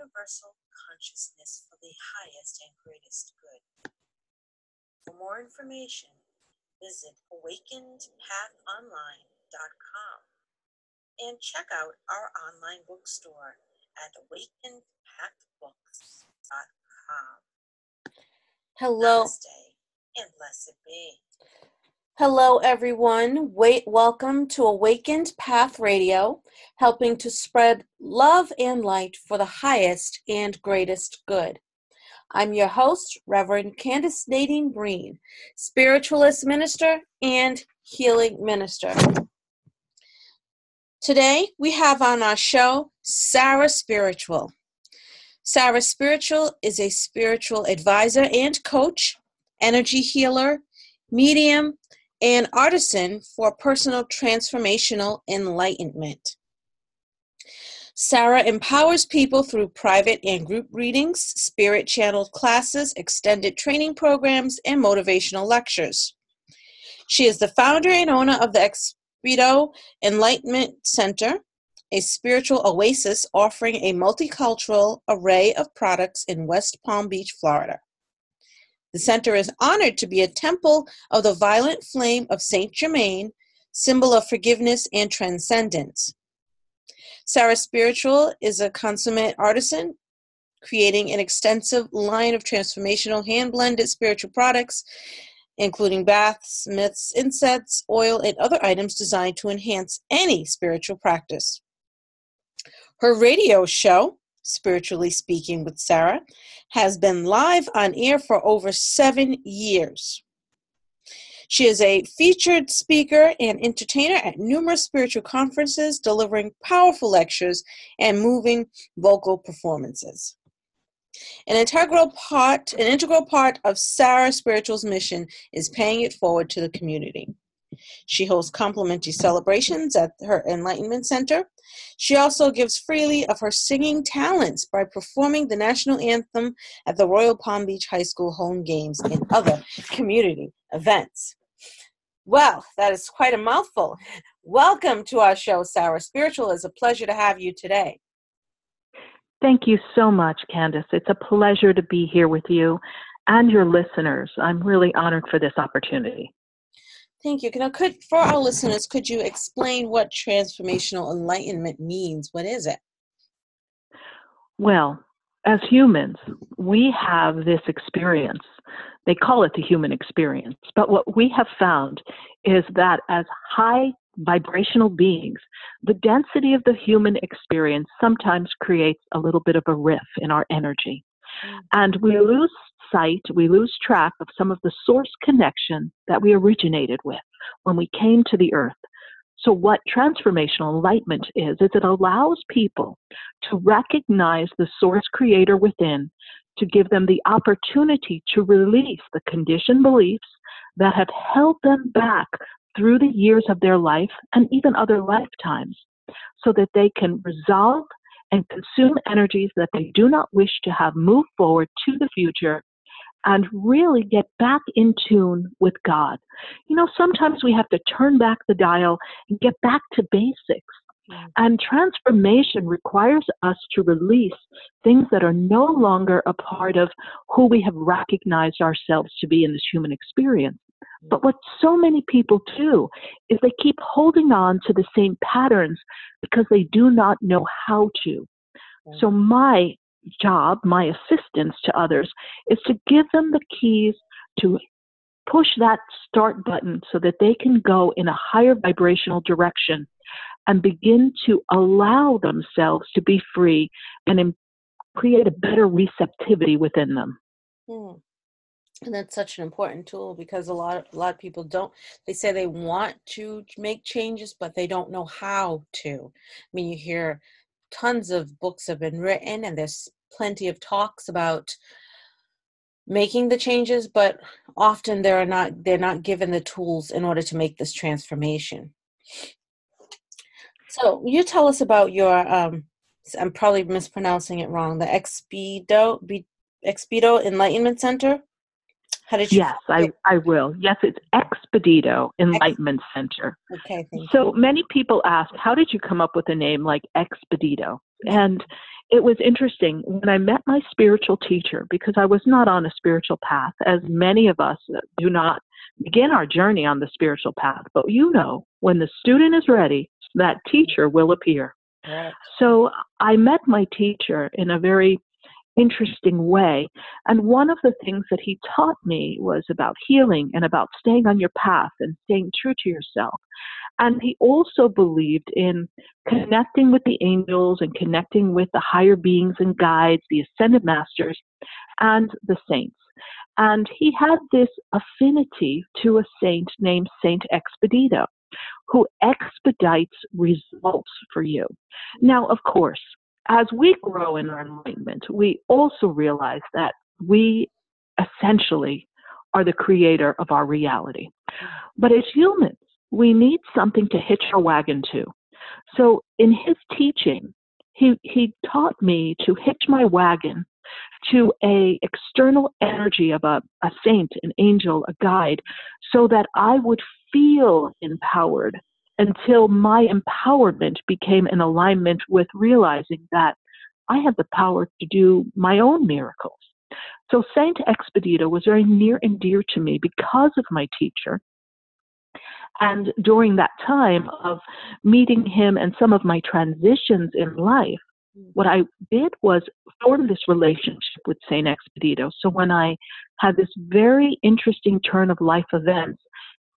universal consciousness for the highest and greatest good. For more information, visit awakenedpathonline.com and check out our online bookstore at awakenedpathbooks.com. Hello. Namaste and blessed be. Hello, everyone. Wait, welcome to Awakened Path Radio, helping to spread love and light for the highest and greatest good. I'm your host, Reverend Candace Nadine Breen, spiritualist minister and healing minister. Today, we have on our show Sarah Spiritual. Sarah Spiritual is a spiritual advisor and coach, energy healer, medium, and artisan for personal transformational enlightenment. Sarah empowers people through private and group readings, spirit channeled classes, extended training programs, and motivational lectures. She is the founder and owner of the Expedo Enlightenment Center, a spiritual oasis offering a multicultural array of products in West Palm Beach, Florida. The center is honored to be a temple of the violent flame of Saint Germain, symbol of forgiveness and transcendence. Sarah Spiritual is a consummate artisan, creating an extensive line of transformational hand blended spiritual products, including baths, myths, incense, oil, and other items designed to enhance any spiritual practice. Her radio show, Spiritually Speaking with Sarah, has been live on air for over seven years. She is a featured speaker and entertainer at numerous spiritual conferences, delivering powerful lectures and moving vocal performances. An integral part, an integral part of Sarah Spiritual's mission is paying it forward to the community. She hosts complimentary celebrations at her Enlightenment Center. She also gives freely of her singing talents by performing the national anthem at the Royal Palm Beach High School home games and other community events. Well, that is quite a mouthful. Welcome to our show, Sarah Spiritual. It's a pleasure to have you today. Thank you so much, Candace. It's a pleasure to be here with you and your listeners. I'm really honored for this opportunity. Thank you. Now, could for our listeners, could you explain what transformational enlightenment means? What is it? Well, as humans, we have this experience. They call it the human experience. But what we have found is that as high vibrational beings, the density of the human experience sometimes creates a little bit of a riff in our energy. Mm. And we lose sight, we lose track of some of the source connection that we originated with when we came to the earth. So, what transformational enlightenment is, is it allows people to recognize the source creator within, to give them the opportunity to release the conditioned beliefs that have held them back through the years of their life and even other lifetimes, so that they can resolve and consume energies that they do not wish to have move forward to the future and really get back in tune with God. You know, sometimes we have to turn back the dial and get back to basics. Mm. And transformation requires us to release things that are no longer a part of who we have recognized ourselves to be in this human experience. But what so many people do is they keep holding on to the same patterns because they do not know how to. So, my job, my assistance to others, is to give them the keys to push that start button so that they can go in a higher vibrational direction and begin to allow themselves to be free and create a better receptivity within them. Hmm. And that's such an important tool because a lot of, a lot of people don't they say they want to make changes but they don't know how to. I mean you hear tons of books have been written and there's plenty of talks about making the changes but often they're not they're not given the tools in order to make this transformation. So you tell us about your um i'm probably mispronouncing it wrong the expedo expedo enlightenment center how did you yes i i will yes it's expedito enlightenment Ex- center okay so many people ask how did you come up with a name like expedito And it was interesting when I met my spiritual teacher because I was not on a spiritual path, as many of us do not begin our journey on the spiritual path. But you know, when the student is ready, that teacher will appear. Right. So I met my teacher in a very interesting way. And one of the things that he taught me was about healing and about staying on your path and staying true to yourself. And he also believed in connecting with the angels and connecting with the higher beings and guides, the ascended masters, and the saints. And he had this affinity to a saint named Saint Expedito, who expedites results for you. Now, of course, as we grow in our enlightenment, we also realize that we essentially are the creator of our reality. But as humans, we need something to hitch our wagon to. So in his teaching, he, he taught me to hitch my wagon to a external energy of a, a saint, an angel, a guide, so that I would feel empowered until my empowerment became in alignment with realizing that I had the power to do my own miracles. So Saint Expedito was very near and dear to me because of my teacher. And during that time of meeting him and some of my transitions in life, what I did was form this relationship with Saint Expedito. So when I had this very interesting turn of life events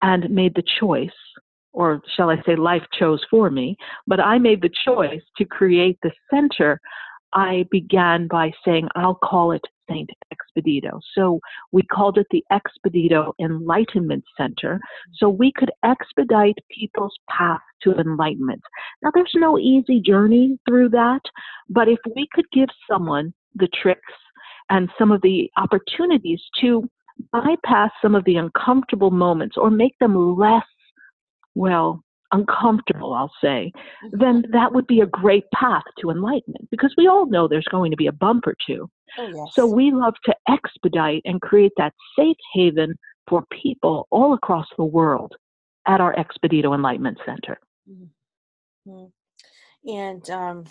and made the choice or shall I say, life chose for me, but I made the choice to create the center. I began by saying, I'll call it Saint Expedito. So we called it the Expedito Enlightenment Center, so we could expedite people's path to enlightenment. Now, there's no easy journey through that, but if we could give someone the tricks and some of the opportunities to bypass some of the uncomfortable moments or make them less well, uncomfortable, I'll say, mm-hmm. then that would be a great path to enlightenment because we all know there's going to be a bump or two. Oh, yes. So we love to expedite and create that safe haven for people all across the world at our Expedito Enlightenment Center. Mm-hmm. And um,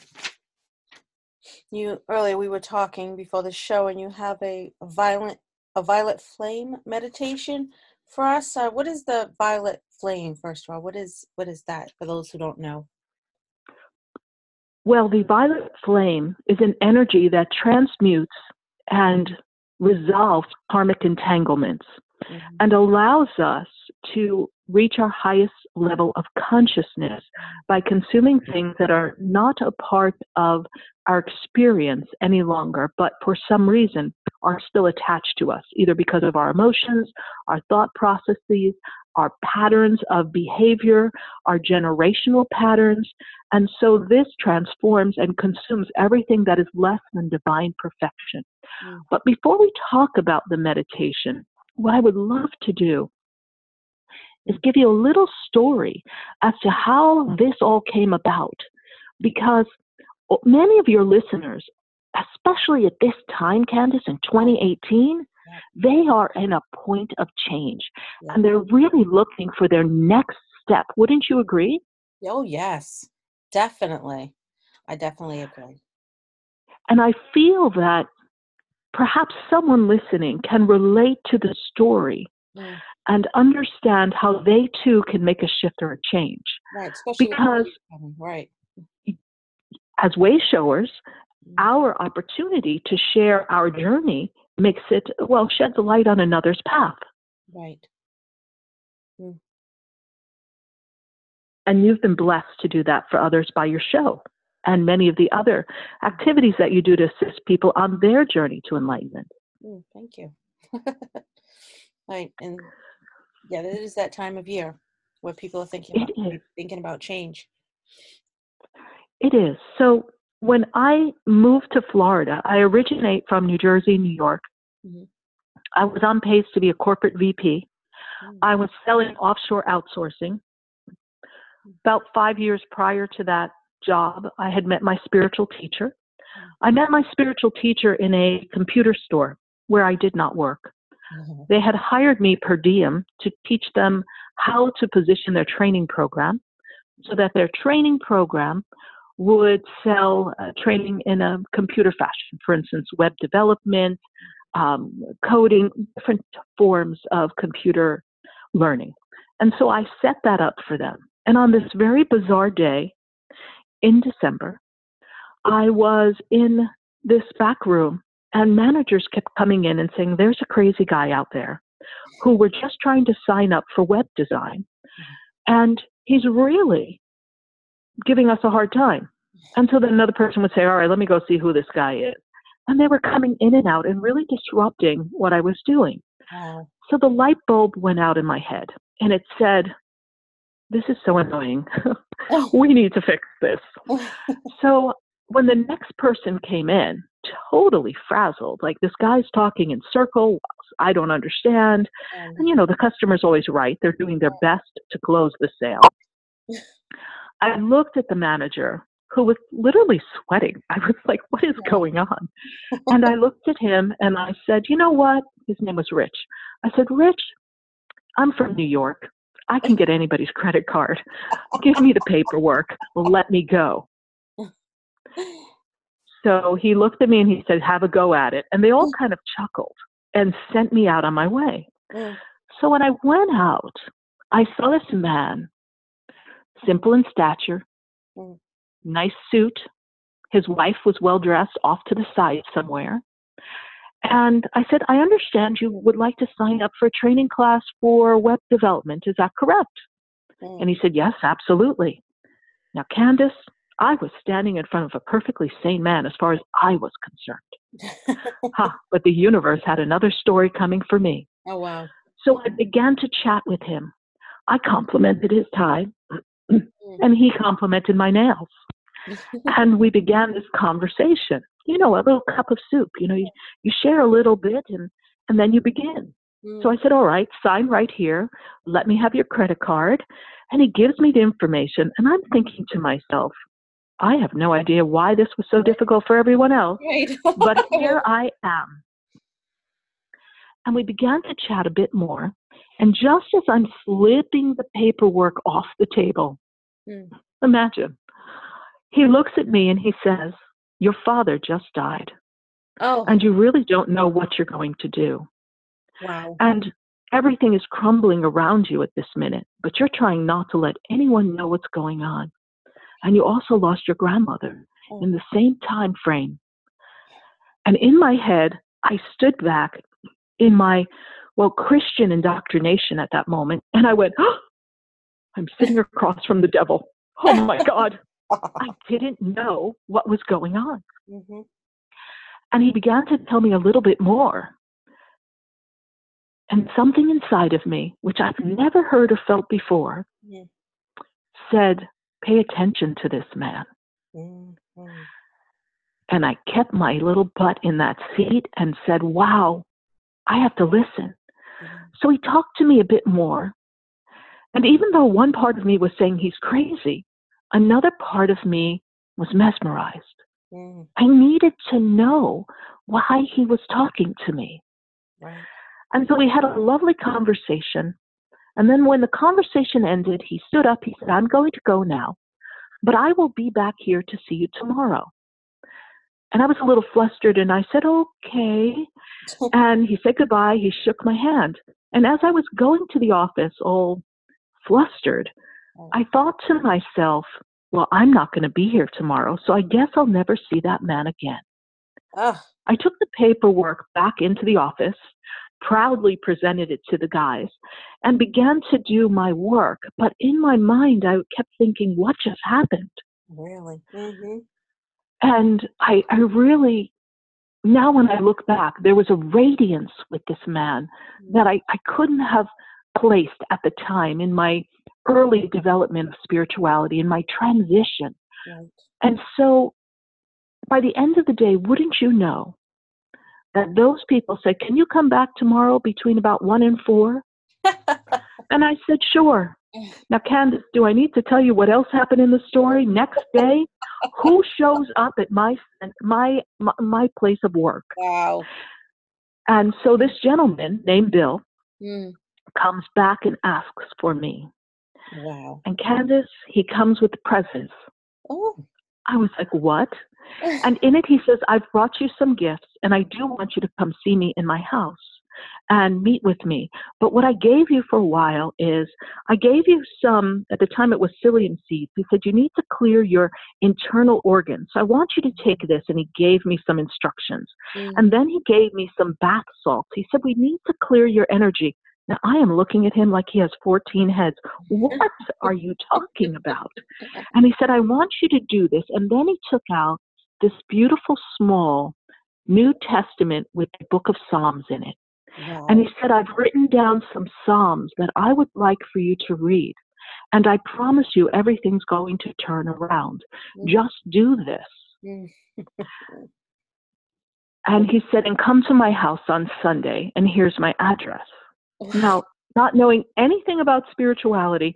you earlier we were talking before the show, and you have a, a violent a violet flame meditation for us. Uh, what is the violet flame first of all what is what is that for those who don't know well the violet flame is an energy that transmutes and resolves karmic entanglements mm-hmm. and allows us to reach our highest level of consciousness by consuming things that are not a part of our experience any longer, but for some reason are still attached to us, either because of our emotions, our thought processes, our patterns of behavior, our generational patterns. And so this transforms and consumes everything that is less than divine perfection. Mm. But before we talk about the meditation, what I would love to do is give you a little story as to how this all came about. Because many of your listeners, especially at this time, Candace, in 2018, they are in a point of change yeah. and they're really looking for their next step. Wouldn't you agree? Oh, yes, definitely. I definitely agree. And I feel that perhaps someone listening can relate to the story mm. And understand how they too can make a shift or a change. Right, because right. As way showers, mm. our opportunity to share our journey makes it, well, sheds a light on another's path. Right. Mm. And you've been blessed to do that for others by your show and many of the other activities that you do to assist people on their journey to enlightenment. Mm, thank you. right. And yeah, it is that time of year where people are thinking about, thinking about change. It is. So when I moved to Florida, I originate from New Jersey, New York. Mm-hmm. I was on pace to be a corporate VP. Mm-hmm. I was selling offshore outsourcing. About five years prior to that job, I had met my spiritual teacher. I met my spiritual teacher in a computer store where I did not work. Mm-hmm. They had hired me per diem to teach them how to position their training program so that their training program would sell uh, training in a computer fashion, for instance, web development, um, coding, different forms of computer learning. And so I set that up for them. And on this very bizarre day in December, I was in this back room, and managers kept coming in and saying, There's a crazy guy out there who were just trying to sign up for web design. Mm-hmm. And he's really giving us a hard time. And so then another person would say, All right, let me go see who this guy is. And they were coming in and out and really disrupting what I was doing. Wow. So the light bulb went out in my head and it said, This is so annoying. we need to fix this. so when the next person came in, totally frazzled, like this guy's talking in circles, I don't understand. Oh. And you know, the customer's always right. They're doing their best to close the sale. I looked at the manager who was literally sweating. I was like, what is going on? and I looked at him and I said, you know what? His name was Rich. I said, Rich, I'm from New York. I can get anybody's credit card. Give me the paperwork. Let me go. So he looked at me and he said, Have a go at it. And they all mm. kind of chuckled and sent me out on my way. Mm. So when I went out, I saw this man, simple in stature, mm. nice suit. His wife was well dressed off to the side somewhere. And I said, I understand you would like to sign up for a training class for web development. Is that correct? Mm. And he said, Yes, absolutely. Now, Candace, I was standing in front of a perfectly sane man as far as I was concerned. huh, but the universe had another story coming for me. Oh, wow. So I began to chat with him. I complimented his tie, mm. and he complimented my nails. and we began this conversation. You know, a little cup of soup. You know, you, you share a little bit and, and then you begin. Mm. So I said, All right, sign right here. Let me have your credit card. And he gives me the information. And I'm thinking to myself, I have no idea why this was so difficult for everyone else. But here I am. And we began to chat a bit more. And just as I'm slipping the paperwork off the table, mm. imagine, he looks at me and he says, Your father just died. Oh. And you really don't know what you're going to do. Wow. And everything is crumbling around you at this minute, but you're trying not to let anyone know what's going on. And you also lost your grandmother in the same time frame. And in my head, I stood back in my, well, Christian indoctrination at that moment, and I went, oh, I'm sitting across from the devil. Oh my God. I didn't know what was going on. Mm-hmm. And he began to tell me a little bit more. And something inside of me, which I've never heard or felt before, mm-hmm. said, Pay attention to this man. Mm-hmm. And I kept my little butt in that seat and said, Wow, I have to listen. Mm-hmm. So he talked to me a bit more. And even though one part of me was saying he's crazy, another part of me was mesmerized. Mm. I needed to know why he was talking to me. Right. And so we had a lovely conversation. And then when the conversation ended, he stood up. He said, I'm going to go now, but I will be back here to see you tomorrow. And I was a little flustered and I said, okay. and he said goodbye. He shook my hand. And as I was going to the office, all flustered, oh. I thought to myself, well, I'm not going to be here tomorrow, so I guess I'll never see that man again. Ugh. I took the paperwork back into the office, proudly presented it to the guys, and began to do my work. But in my mind, I kept thinking, what just happened? Really? Mm-hmm. And I, I really, now when I look back, there was a radiance with this man mm-hmm. that I, I couldn't have placed at the time in my early development of spirituality, in my transition. Right. And so by the end of the day, wouldn't you know that those people said, Can you come back tomorrow between about one and four? And I said, Sure. Now, Candace, do I need to tell you what else happened in the story? Next day, who shows up at my my my, my place of work? Wow. And so this gentleman named Bill mm. comes back and asks for me. Wow. And Candace, he comes with presents. Oh. I was like, What? And in it, he says, I've brought you some gifts, and I do want you to come see me in my house and meet with me. But what I gave you for a while is I gave you some, at the time it was psyllium seeds. He said, You need to clear your internal organs. So I want you to take this. And he gave me some instructions. Mm. And then he gave me some bath salts. He said, We need to clear your energy. Now I am looking at him like he has 14 heads. What are you talking about? And he said, I want you to do this. And then he took out this beautiful small New Testament with the book of Psalms in it. Wow. And he said, I've written down some Psalms that I would like for you to read. And I promise you, everything's going to turn around. Mm. Just do this. Mm. And he said, and come to my house on Sunday, and here's my address. Now, not knowing anything about spirituality,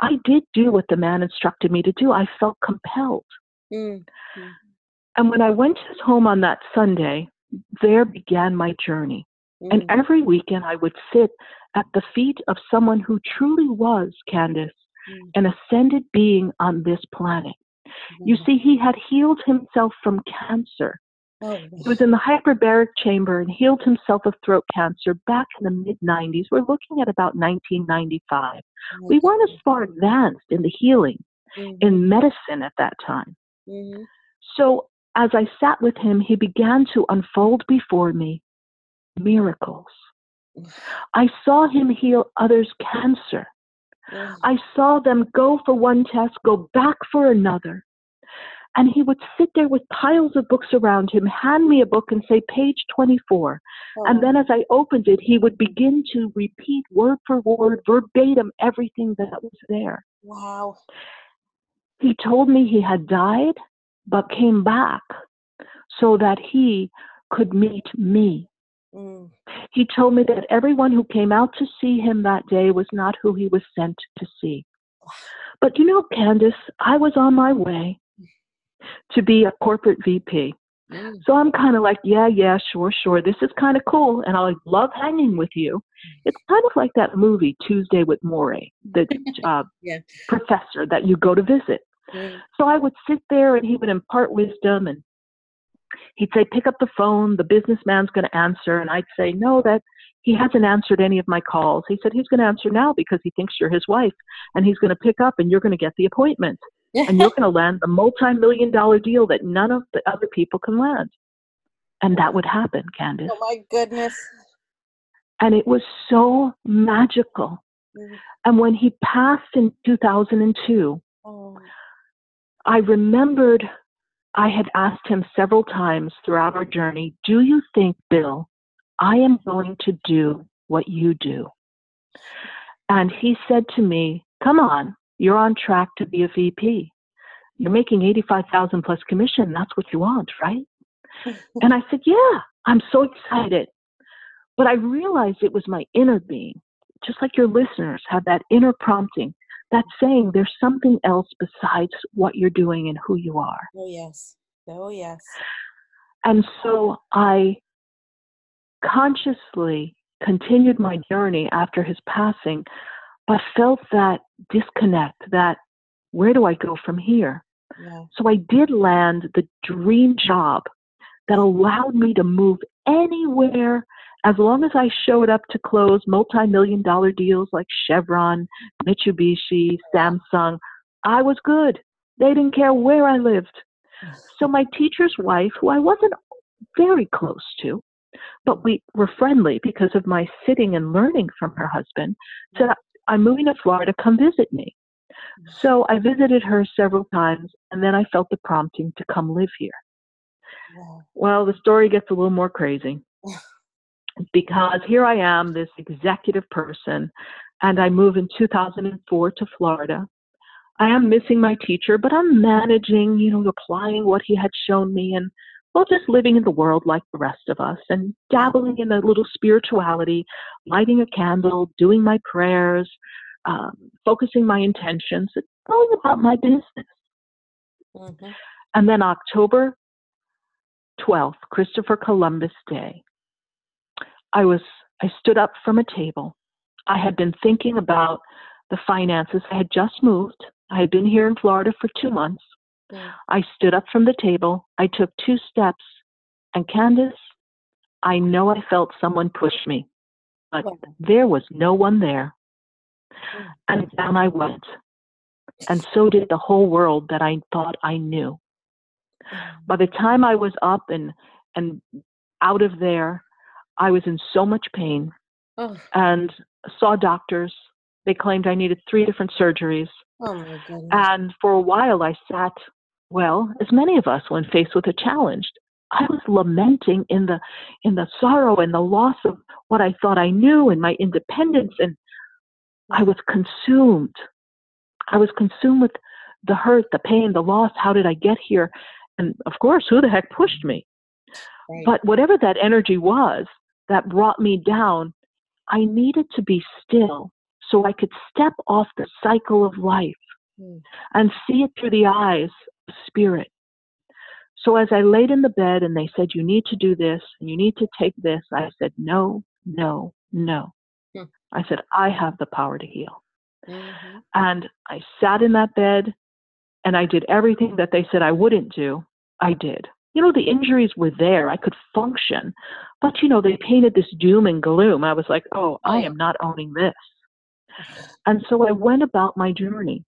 I did do what the man instructed me to do. I felt compelled. Mm. And when I went to his home on that Sunday, there began my journey. And Mm. every weekend I would sit at the feet of someone who truly was, Candace, Mm. an ascended being on this planet. You Mm. see, he had healed himself from cancer. Oh, He was in the hyperbaric chamber and healed himself of throat cancer back in the mid 90s. We're looking at about 1995. my We weren't as far advanced in the healing Mhm. in medicine at that time. Mhm. So as I sat with him, he began to unfold before me miracles. I saw him heal others' cancer. I saw them go for one test, go back for another. And he would sit there with piles of books around him, hand me a book and say, page 24. And Oh, then as I opened it, he would begin to repeat word for word, verbatim, everything that was there. wow. He told me he had died, but came back so that he could meet me. Mm. He told me that everyone who came out to see him that day was not who he was sent to see. But you know, Candace, I was on my way to be a corporate VP. Mm. So I'm kind of like, yeah, yeah, sure, sure. This is kind of cool, and I love hanging with you. It's kind of like that movie Tuesday with Morrie, the uh, Yeah. professor that you go to visit. Mm. So I would sit there, and he would impart wisdom, and he'd say, "Pick up the phone. The businessman's going to answer." And I'd say, "No, that he hasn't answered any of my calls." He said he's going to answer now because he thinks you're his wife, and he's going to pick up, and you're going to get the appointment and you're going to land the multi-million dollar deal that none of the other people can land. And that would happen, Candace. oh my goodness. And it was so magical. Mm. And when he passed in 2002, Oh. I remembered I had asked him several times throughout our journey, Do you think, Bill, I am going to do what you do? And he said to me, Come on, you're on track to be a VP. You're making 85,000 plus commission. That's what you want, right? and I said, Yeah, I'm so excited. But I realized it was my inner being, just like your listeners have that inner prompting that's saying there's something else besides what you're doing and who you are. oh yes. Oh yes. And so I consciously continued my journey after his passing, but felt that disconnect, that where do I go from here? Yeah. So I did land the dream job that allowed me to move anywhere as long as I showed up to close multi million dollar deals like Chevron, Mitsubishi, Samsung. I was good. They didn't care where I lived. So my teacher's wife, who I wasn't very close to, but we were friendly because of my sitting and learning from her husband, said, I'm moving to Florida, come visit me. So I visited her several times, and then I felt the prompting to come live here. Well, the story gets a little more crazy because here I am, this executive person, and I move in 2004 to Florida. I am missing my teacher, but I'm managing, you know, applying what he had shown me and, well, just living in the world like the rest of us and dabbling in a little spirituality, lighting a candle, doing my prayers, um, focusing my intentions, going about my business. Mhm. And then October 12th, Christopher Columbus Day, I was I stood up from a table. I had been thinking about the finances. I had just moved. I had been here in Florida for 2 months Mm. I stood up from the table. I took two steps, and Candace, I know I felt someone push me, but Wow. there was no one there. Mm. And down I went. And so did the whole world that I thought I knew. Mm. By the time I was up and and out of there, I was in so much pain Oh, and saw doctors. They claimed I needed three different surgeries. oh. And for a while, I sat, well, as many of us when faced with a challenge, I was lamenting in the in the sorrow and the loss of what I thought I knew and my independence, and I was consumed. I was consumed with the hurt, the pain, the loss. How did I get here? And of course, who the heck pushed me? Right. But whatever that energy was that brought me down, I needed to be still so I could step off the cycle of life Mm. and see it through the eyes of spirit. So as I laid in the bed and they said, You need to do this and you need to take this, I said, No, no, no. Hmm. I said, I have the power to heal. Mhm. And I sat in that bed and I did everything that they said I wouldn't do. I did. You know, the injuries were there. I could function. But, you know, they painted this doom and gloom. I was like, oh, I am not owning this. And so I went about my journey.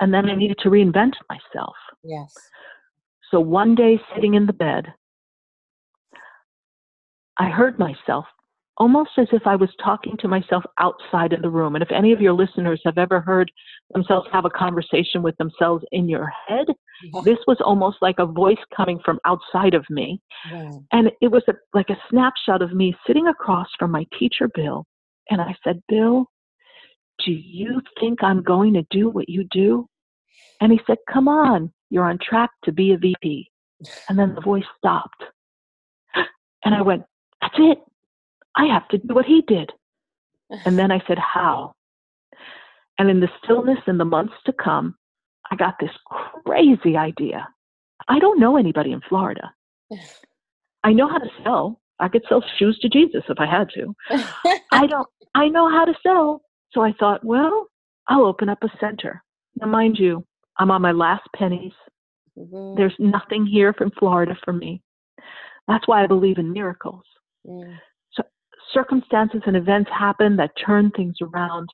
And then I needed to reinvent myself. Yes. So one day, sitting in the bed, I heard myself almost as if I was talking to myself outside of the room. And if any of your listeners have ever heard themselves have a conversation with themselves in your head. This was almost like a voice coming from outside of me. Wow. And it was a, like a snapshot of me sitting across from my teacher, Bill. And I said, Bill, do you think I'm going to do what you do? And he said, Come on, you're on track to be a VP. And then the voice stopped. And I went, That's it. I have to do what he did. And then I said, How? And in the stillness in the months to come, I got this crazy idea. I don't know anybody in Florida. I know how to sell. I could sell shoes to Jesus if I had to. I don't I know how to sell. So I thought, well, I'll open up a center. Now mind you, I'm on my last pennies. Mhm. There's nothing here from Florida for me. That's why I believe in miracles. Mm. Circumstances and events happen that turn things around.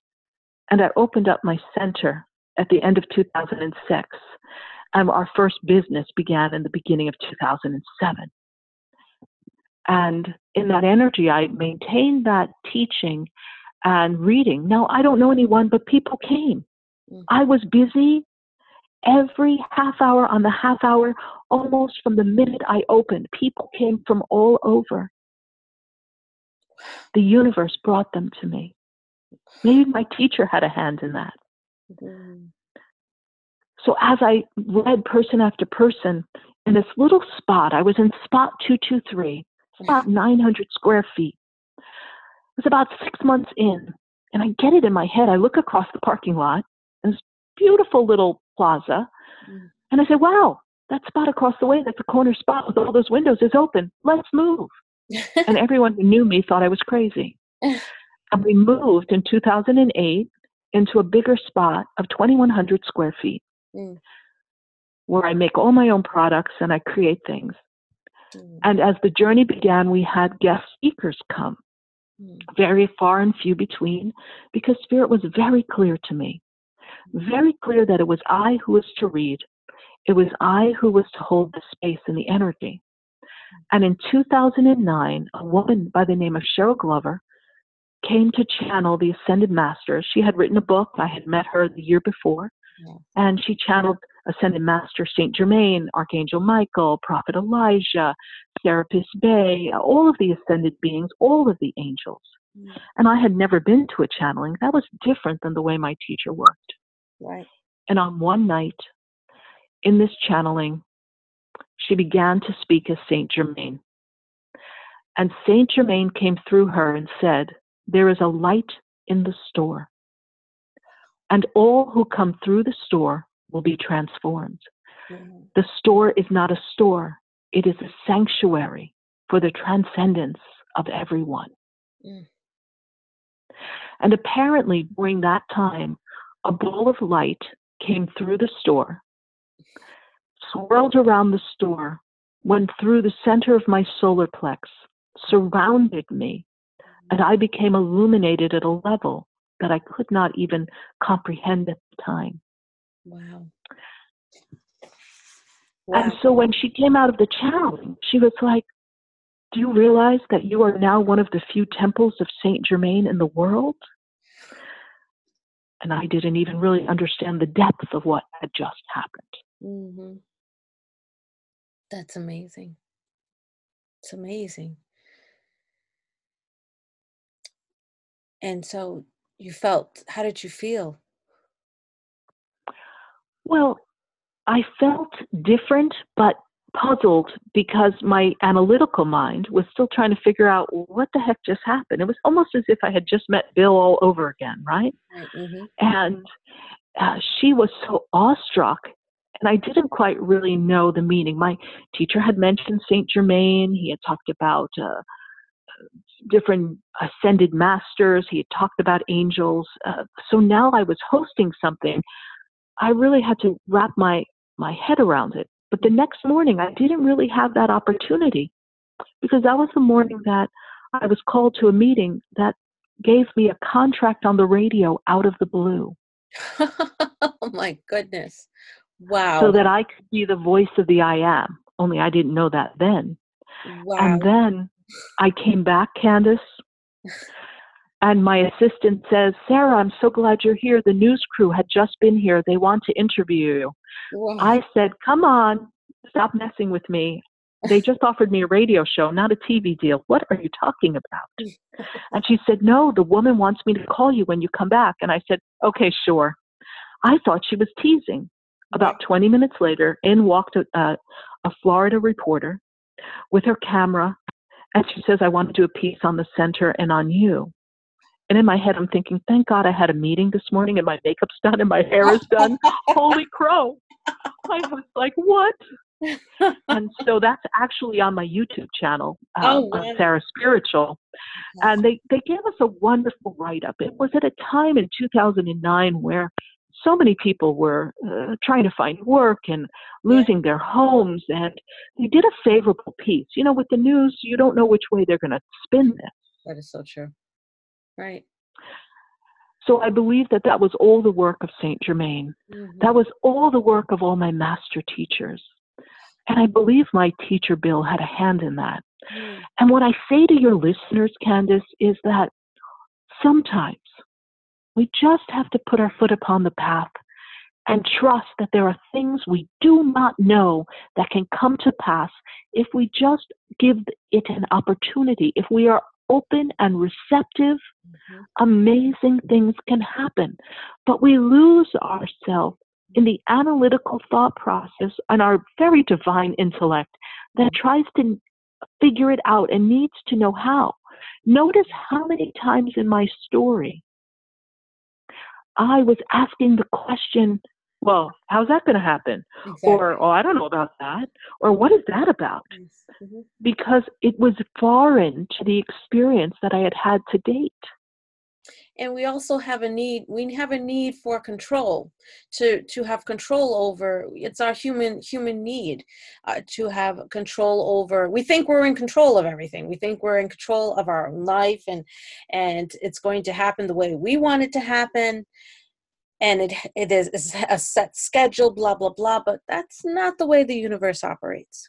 And I opened up my center at the end of 2006. And our first business began in the beginning of 2007. And in that energy, I maintained that teaching and reading. Now, I don't know anyone, but people came. Mhm. I was busy every half hour on the half hour, almost from the minute I opened. People came from all over. The universe brought them to me. Maybe my teacher had a hand in that. Mhm. So as I read person after person in this little spot, I was in spot 223, about 900 square feet. It was about six months in, and I get it in my head. I look across the parking lot, and this beautiful little plaza, Mm. and I say, wow, that spot across the way, that's a corner spot with all those windows, is open. Let's move. and everyone who knew me thought I was crazy. and we moved in 2008 into a bigger spot of 2,100 square feet Mm. where I make all my own products and I create things. Mm. And as the journey began, we had guest speakers come, Mm. very far and few between, because Spirit was very clear to me. Very clear that it was I who was to read, it was I who was to hold the space and the energy. And in 2009, a woman by the name of Cheryl Glover came to channel the Ascended Masters. She had written a book. I had met her the year before. Yeah. And she channeled Ascended Master Saint Germain, Archangel Michael, Prophet Elijah, Serapis Bey, all of the ascended beings, all of the angels. Mm. And I had never been to a channeling. That was different than the way my teacher worked. Right. And on one night in this channeling, she began to speak as Saint Germain. And Saint Germain came through her and said, There is a light in the store. And all who come through the store will be transformed. Mhm. The store is not a store, it is a sanctuary for the transcendence of everyone. Mm. And apparently, during that time, a ball of light came through the store swirled around the store, went through the center of my solar plex, surrounded me, and I became illuminated at a level that I could not even comprehend at the time. Wow. And so when she came out of the channeling, she was like, Do you realize that you are now one of the few temples of Saint Germain in the world? And I didn't even really understand the depth of what had just happened. hmm That's amazing. It's amazing. And so you felt, how did you feel? Well, I felt different, but puzzled because my analytical mind was still trying to figure out what the heck just happened. It was almost as if I had just met Bill all over again, right? Right. hmm And uh, she was so awestruck, and I didn't quite really know the meaning. My teacher had mentioned Saint Germain. He had talked about uh, different ascended masters. He had talked about angels. Uh, so now I was hosting something. I really had to wrap my my head around it. But the next morning, I didn't really have that opportunity because that was the morning that I was called to a meeting that gave me a contract on the radio out of the blue oh my goodness. Wow. so that I could be the voice of the I am. Only I didn't know that then. wow. And then I came back, Candace, and my assistant says, Sarah, I'm so glad you're here. The news crew had just been here. They want to interview you. wow. I said, Come on, stop messing with me. They just offered me a radio show, not a TV deal. What are you talking about? And she said, No, the woman wants me to call you when you come back. And I said, Okay, sure. I thought she was teasing. About 20 minutes later, in walked a, a, a Florida reporter with her camera, and she says, I want to do a piece on the center and on you. And in my head, I'm thinking, thank God I had a meeting this morning and my makeup's done and my hair is done. Holy crow. I was like, what? and so that's actually on my YouTube channel, uh, Oh, wow. Sarah Spiritual. And they, they gave us a wonderful write up. It was at a time in 2009 where so many people were uh, trying to find work and losing their homes. And they did a favorable piece. You know, with the news, you don't know which way they're going to spin this. that is so true. Right. So I believe that that was all the work of Saint Germain. Mhm. That was all the work of all my master teachers. And I believe my teacher Bill had a hand in that. Mm. And what I say to your listeners, Candace, is that sometimes we just have to put our foot upon the path and trust that there are things we do not know that can come to pass if we just give it an opportunity. If we are open and receptive, Mhm. amazing things can happen. But we lose ourselves in the analytical thought process and our very divine intellect that tries to figure it out and needs to know how. Notice how many times in my story I was asking the question, well, how's that going to happen? Exactly. Or, oh, I don't know about that. Or what is that about? Mhm. Because it was foreign to the experience that I had had to date. And we also have a need we have a need for control to to have control over it's our human human need uh, to have control over we think we're in control of everything. We think we're in control of our own life and and it's going to happen the way we want it to happen. And it it is is a set schedule blah blah blah but that's not the way the universe operates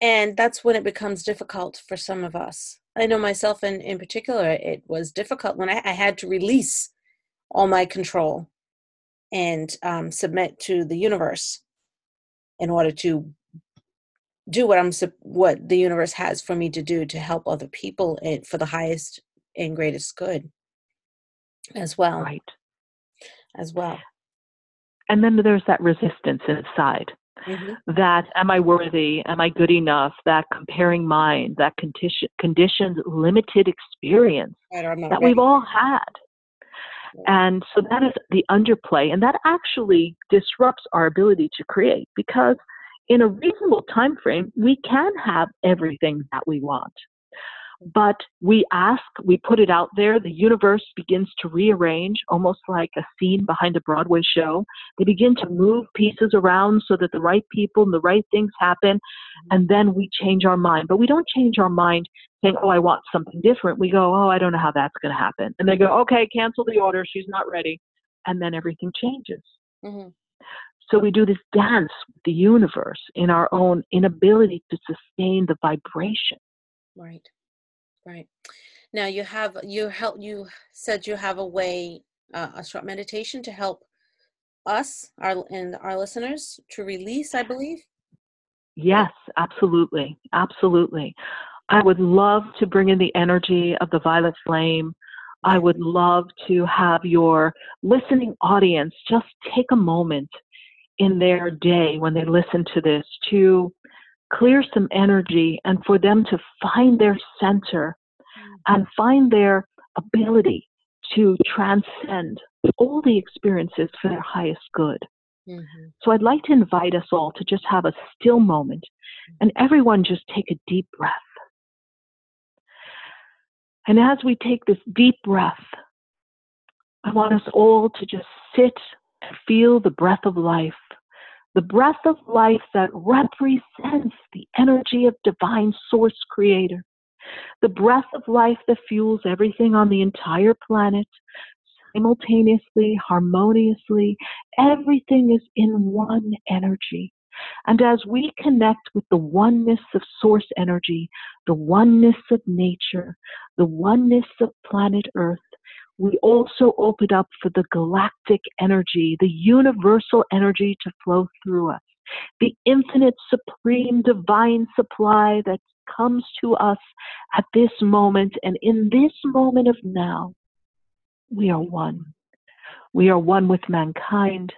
and that's when it becomes difficult for some of us i know myself in, in particular it was difficult when i, I had to release all my control and um, submit to the universe in order to do what i'm what the universe has for me to do to help other people and for the highest and greatest good as well Right. as well And then there's that resistance inside. Mhm. that am I worthy? Am I good enough? That comparing mind, that condition, conditioned limited experience Right, or I'm not that ready. we've all had. And so that is the underplay, and that actually disrupts our ability to create because in a reasonable time frame, we can have everything that we want. But we ask, we put it out there, the universe begins to rearrange, almost like a scene behind a Broadway show. They begin to move pieces around so that the right people and the right things happen, and then we change our mind. But we don't change our mind saying, Oh, I want something different. We go, Oh, I don't know how that's going to happen. And they go, Okay, cancel the order. She's not ready. And then everything changes. Mm-hmm. So we do this dance with the universe in our own inability to sustain the vibration. Right. Right. Now you have you help you said you have a way uh, a short meditation to help us our and our listeners to release, I believe. Yes, absolutely. Absolutely. I would love to bring in the energy of the violet flame. I would love to have your listening audience just take a moment in their day when they listen to this to clear some energy and for them to find their center and find their ability to transcend all the experiences for their highest good. Mm-hmm. So I'd like to invite us all to just have a still moment and everyone just take a deep breath. And as we take this deep breath, I want us all to just sit and feel the breath of life the breath of life that represents the energy of divine source creator, the breath of life that fuels everything on the entire planet simultaneously, harmoniously. Everything is in one energy. And as we connect with the oneness of source energy, the oneness of nature, the oneness of planet Earth, we also open up for the galactic energy, the universal energy to flow through us, the infinite, supreme, divine supply that comes to us at this moment. And in this moment of now, we are one. We are one with mankind.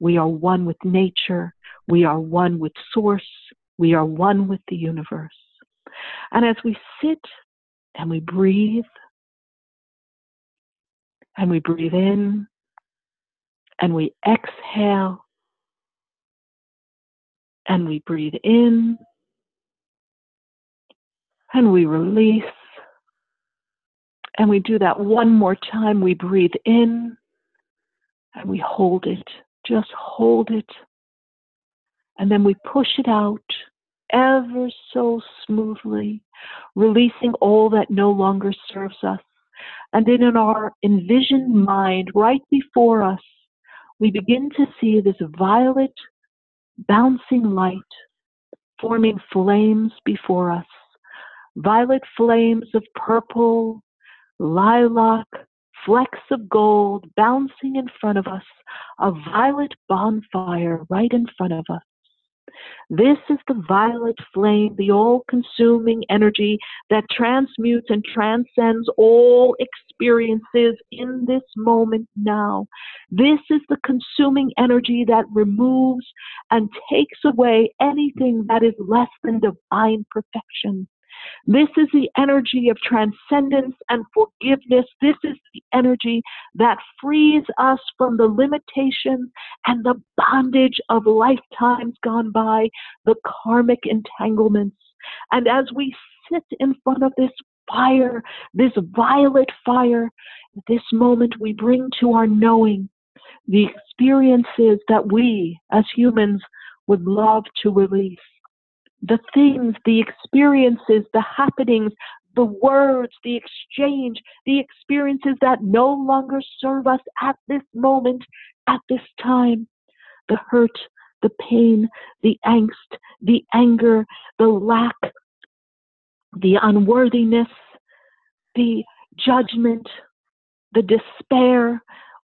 We are one with nature. We are one with source. We are one with the universe. And as we sit and we breathe and we breathe in and we exhale and we breathe in and we release. And we do that one more time. We breathe in and we hold it. Just hold it. And then we push it out ever so smoothly, releasing all that no longer serves us and then in our envisioned mind, right before us, we begin to see this violet bouncing light forming flames before us. Violet flames of purple, lilac, flecks of gold bouncing in front of us, a violet bonfire right in front of us. This is the violet flame, the all consuming energy that transmutes and transcends all experiences in this moment now. This is the consuming energy that removes and takes away anything that is less than divine perfection. This is the energy of transcendence and forgiveness. This is the energy that frees us from the limitations and the bondage of lifetimes gone by, the karmic entanglements. And as we sit in front of this fire, this violet fire, this moment we bring to our knowing the experiences that we as humans would love to release the things, the experiences, the happenings, the words, the exchange, the experiences that no longer serve us at this moment, at this time. The hurt, the pain, the angst, the anger, the lack, the unworthiness, the judgment, the despair,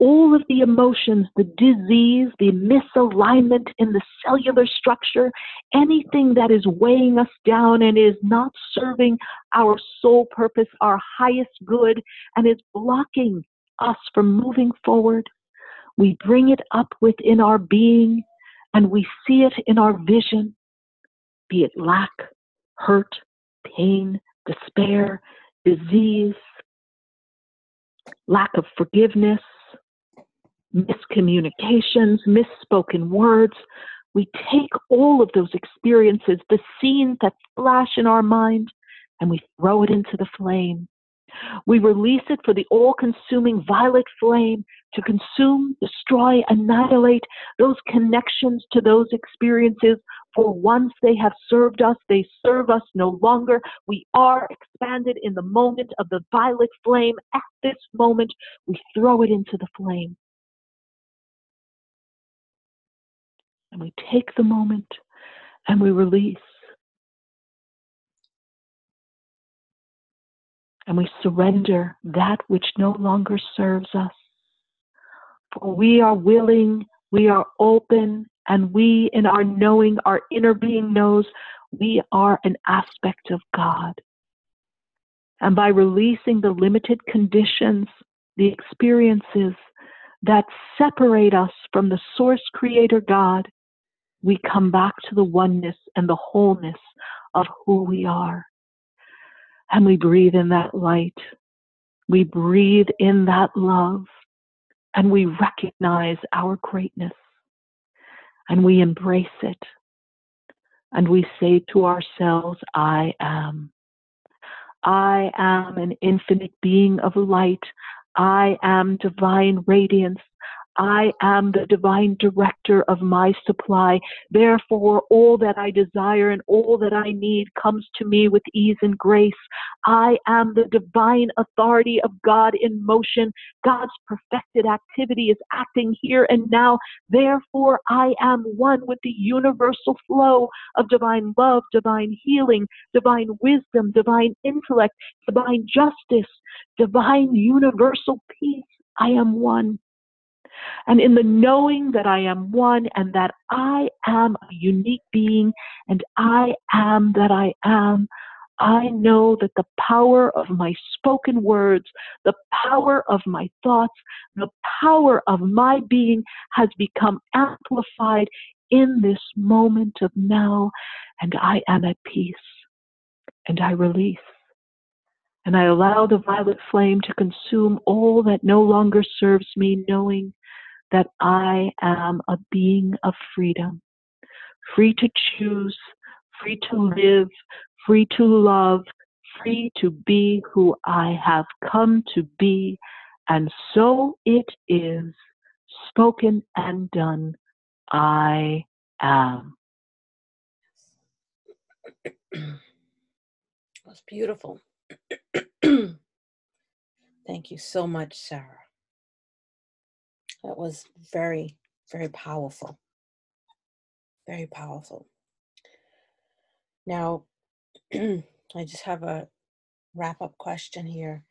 all of the emotions, the disease, the misalignment in the cellular structure, anything that is weighing us down and is not serving our sole purpose, our highest good, and is blocking us from moving forward. We bring it up within our being and we see it in our vision, be it lack, hurt, pain, despair, disease, lack of forgiveness, miscommunications, misspoken words. We take all of those experiences, the scenes that flash in our mind, and we throw it into the flame. We release it for the all consuming violet flame to consume, destroy, annihilate those connections to those experiences. For once they have served us, they serve us no longer. We are expanded in the moment of the violet flame. At this moment, we throw it into the flame. And we take the moment and we release. And we surrender that which no longer serves us. For we are willing, we are open, and we, in our knowing, our inner being knows we are an aspect of God. And by releasing the limited conditions, the experiences that separate us from the source creator God, we come back to the oneness and the wholeness of who we are. And we breathe in that light. We breathe in that love. And we recognize our greatness. And we embrace it. And we say to ourselves, I am. I am an infinite being of light. I am divine radiance. I am the divine director of my supply. Therefore, all that I desire and all that I need comes to me with ease and grace. I am the divine authority of God in motion. God's perfected activity is acting here and now. Therefore, I am one with the universal flow of divine love, divine healing, divine wisdom, divine intellect, divine justice, divine universal peace. I am one. And in the knowing that I am one and that I am a unique being and I am that I am, I know that the power of my spoken words, the power of my thoughts, the power of my being has become amplified in this moment of now, and I am at peace, and I release. And I allow the violet flame to consume all that no longer serves me, knowing that I am a being of freedom, free to choose, free to live, free to love, free to be who I have come to be. And so it is, spoken and done. I am. That's beautiful. Thank you so much, Sarah. That was very, very powerful. Very powerful. Now, I just have a wrap up question here.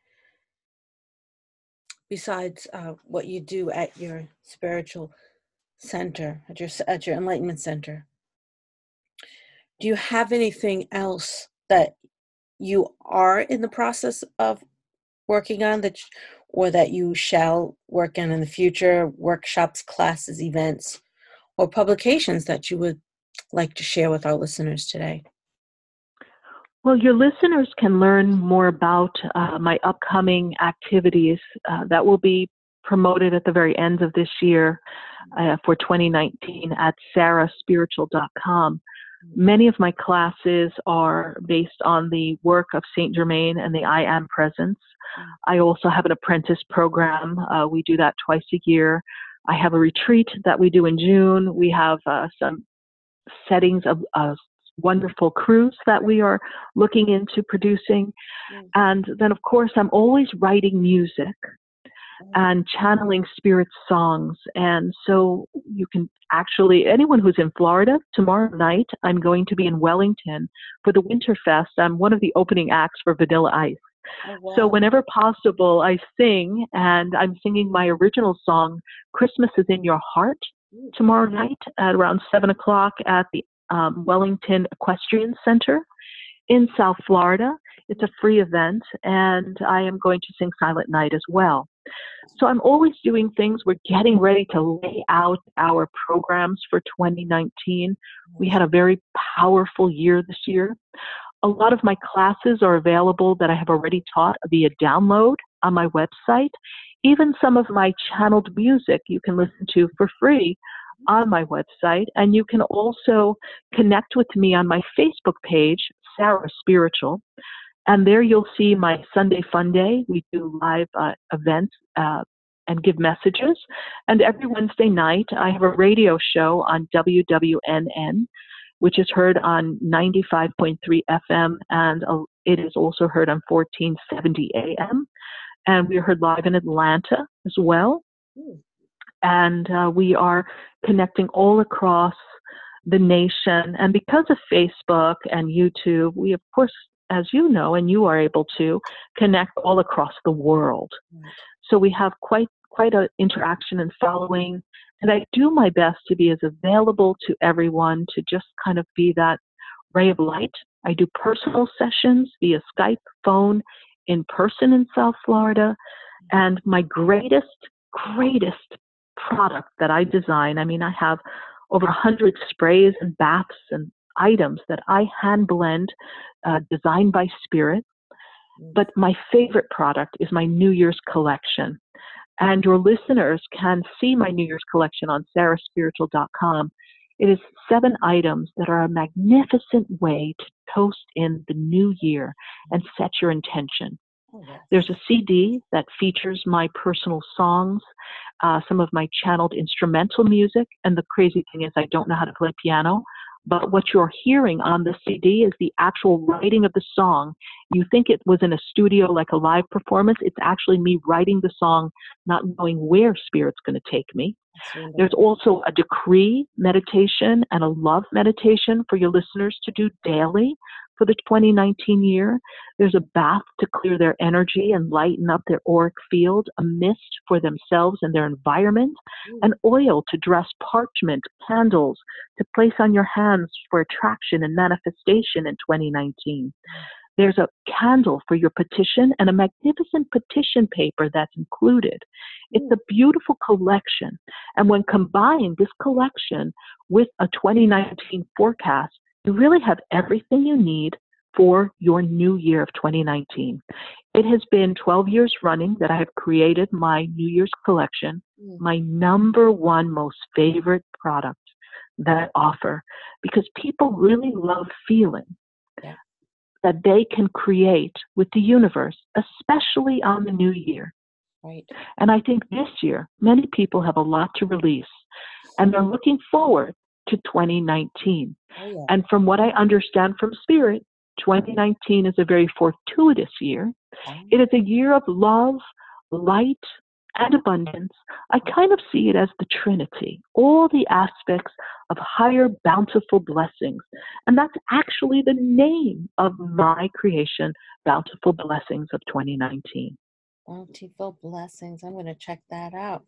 Besides uh, what you do at your spiritual center, at your at your enlightenment center, do you have anything else that you are in the process of working on that or that you shall work on in the future, workshops, classes, events, or publications that you would like to share with our listeners today? Well, your listeners can learn more about uh, my upcoming activities uh, that will be promoted at the very end of this year uh, for 2019 at sarahspiritual.com. Many of my classes are based on the work of Saint Germain and the I Am Presence. I also have an apprentice program. Uh, we do that twice a year. I have a retreat that we do in June. We have uh, some settings of a wonderful cruise that we are looking into producing. Mm. And then, of course, I'm always writing music and channeling spirit songs. And so you can actually, anyone who's in Florida, tomorrow night, I'm going to be in Wellington for the Winterfest. I'm one of the opening acts for Vanilla Ice. Oh, wow. So whenever possible, I sing, and I'm singing my original song, "Christmas is in Your Heart," tomorrow night at around seven o'clock at the um, Wellington Equestrian Center in South Florida. It's a free event, and I am going to sing Silent Night as well. So I'm always doing things. We're getting ready to lay out our programs for 2019. We had a very powerful year this year. A lot of my classes are available that I have already taught via download on my website. Even some of my channeled music you can listen to for free on my website. And you can also connect with me on my Facebook page, Sarah Spiritual. And there you'll see my Sunday Fun Day. We do live uh, events uh, and give messages. And every Wednesday night, I have a radio show on WWNN, which is heard on 95.3 FM, and uh, it is also heard on 1470 AM. And we are heard live in Atlanta as well. Mm. And uh, we are connecting all across the nation. And because of Facebook and YouTube, we, of course, as you know, and you are able to connect all across the world. So we have quite quite an interaction and following. And I do my best to be as available to everyone to just kind of be that ray of light. I do personal sessions via Skype, phone, in person in South Florida. Mm-hmm. And my greatest, greatest product that I design, I mean, I have over 100 sprays and baths and items that I hand blend, uh, designed by Spirit. Mm. But my favorite product is my New Year's collection. And your listeners can see my New Year's collection on sarahspiritual.com. It is seven items that are a magnificent way to toast in the new year and set your intention. Oh, There's a CD that features my personal songs, uh, some of my channeled instrumental music, and the crazy thing is I don't know how to play piano, but what you're hearing on the CD is the actual writing of the song. You think it was in a studio like a live performance. It's actually me writing the song, not knowing where Spirit's going to take me. There's also a decree meditation and a love meditation for your listeners to do daily for the 2019 year. There's a bath to clear their energy and lighten up their auric field, a mist for themselves and their environment, mm. an oil to dress parchment, candles to place on your hands for attraction and manifestation in 2019. There's a candle for your petition and a magnificent petition paper that's included. It's a beautiful collection. And when combined, this collection with a 2019 forecast you really have everything you need for your new year of 2019. It has been 12 years running that I have created my New Year's collection, mm. my number one most favorite product that I offer, because people really love feeling yeah. that they can create with the universe, especially on the new year. Right. And I think this year, many people have a lot to release, and they're looking forward to 2019. Oh, yeah. And from what I understand from Spirit, 2019 is a very fortuitous year. Oh. It is a year of love, light, and abundance. I kind of see it as the Trinity, all the aspects of higher bountiful blessings. And that's actually the name of my creation, Bountiful Blessings of 2019. Bountiful Blessings. I'm going to check that out.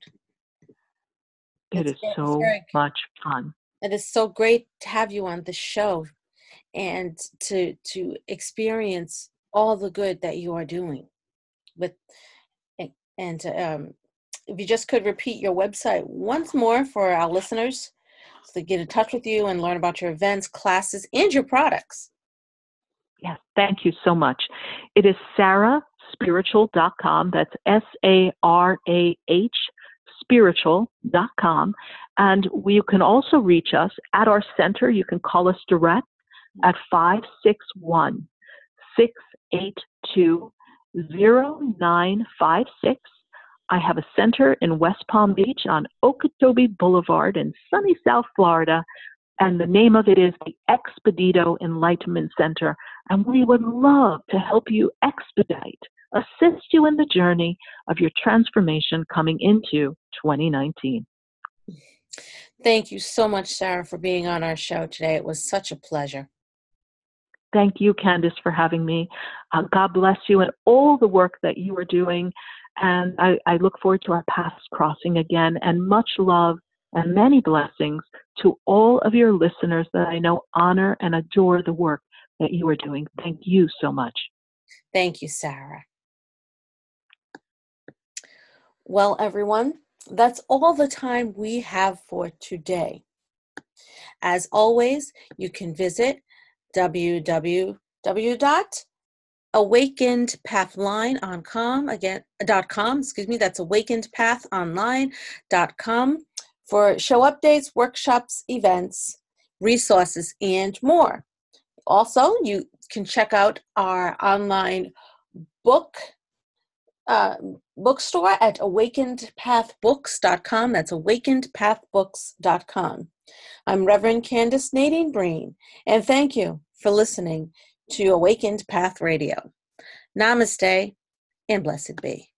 It it's, is so much fun. It is so great to have you on the show and to to experience all the good that you are doing with and um, if you just could repeat your website once more for our listeners so they get in touch with you and learn about your events classes and your products. Yes thank you so much. It is sarahspiritual.com that's s-a-r-a-h spiritual.com. And you can also reach us at our center. You can call us direct at 561 682 0956. I have a center in West Palm Beach on Okeechobee Boulevard in sunny South Florida. And the name of it is the Expedito Enlightenment Center. And we would love to help you expedite assist you in the journey of your transformation coming into 2019. Thank you so much, Sarah, for being on our show today. It was such a pleasure. Thank you, Candace, for having me. Uh, God bless you and all the work that you are doing. And I, I look forward to our paths crossing again. And much love and many blessings to all of your listeners that I know honor and adore the work that you are doing. Thank you so much. Thank you, Sarah. Well, everyone, that's all the time we have for today. As always, you can visit www.awakenedpathline.com again dot com excuse me that's awakenedpathonline.com for show updates workshops events resources and more also you can check out our online book um, bookstore at awakenedpathbooks.com. That's awakenedpathbooks.com. I'm Reverend Candace Nadine Breen, and thank you for listening to Awakened Path Radio. Namaste and blessed be.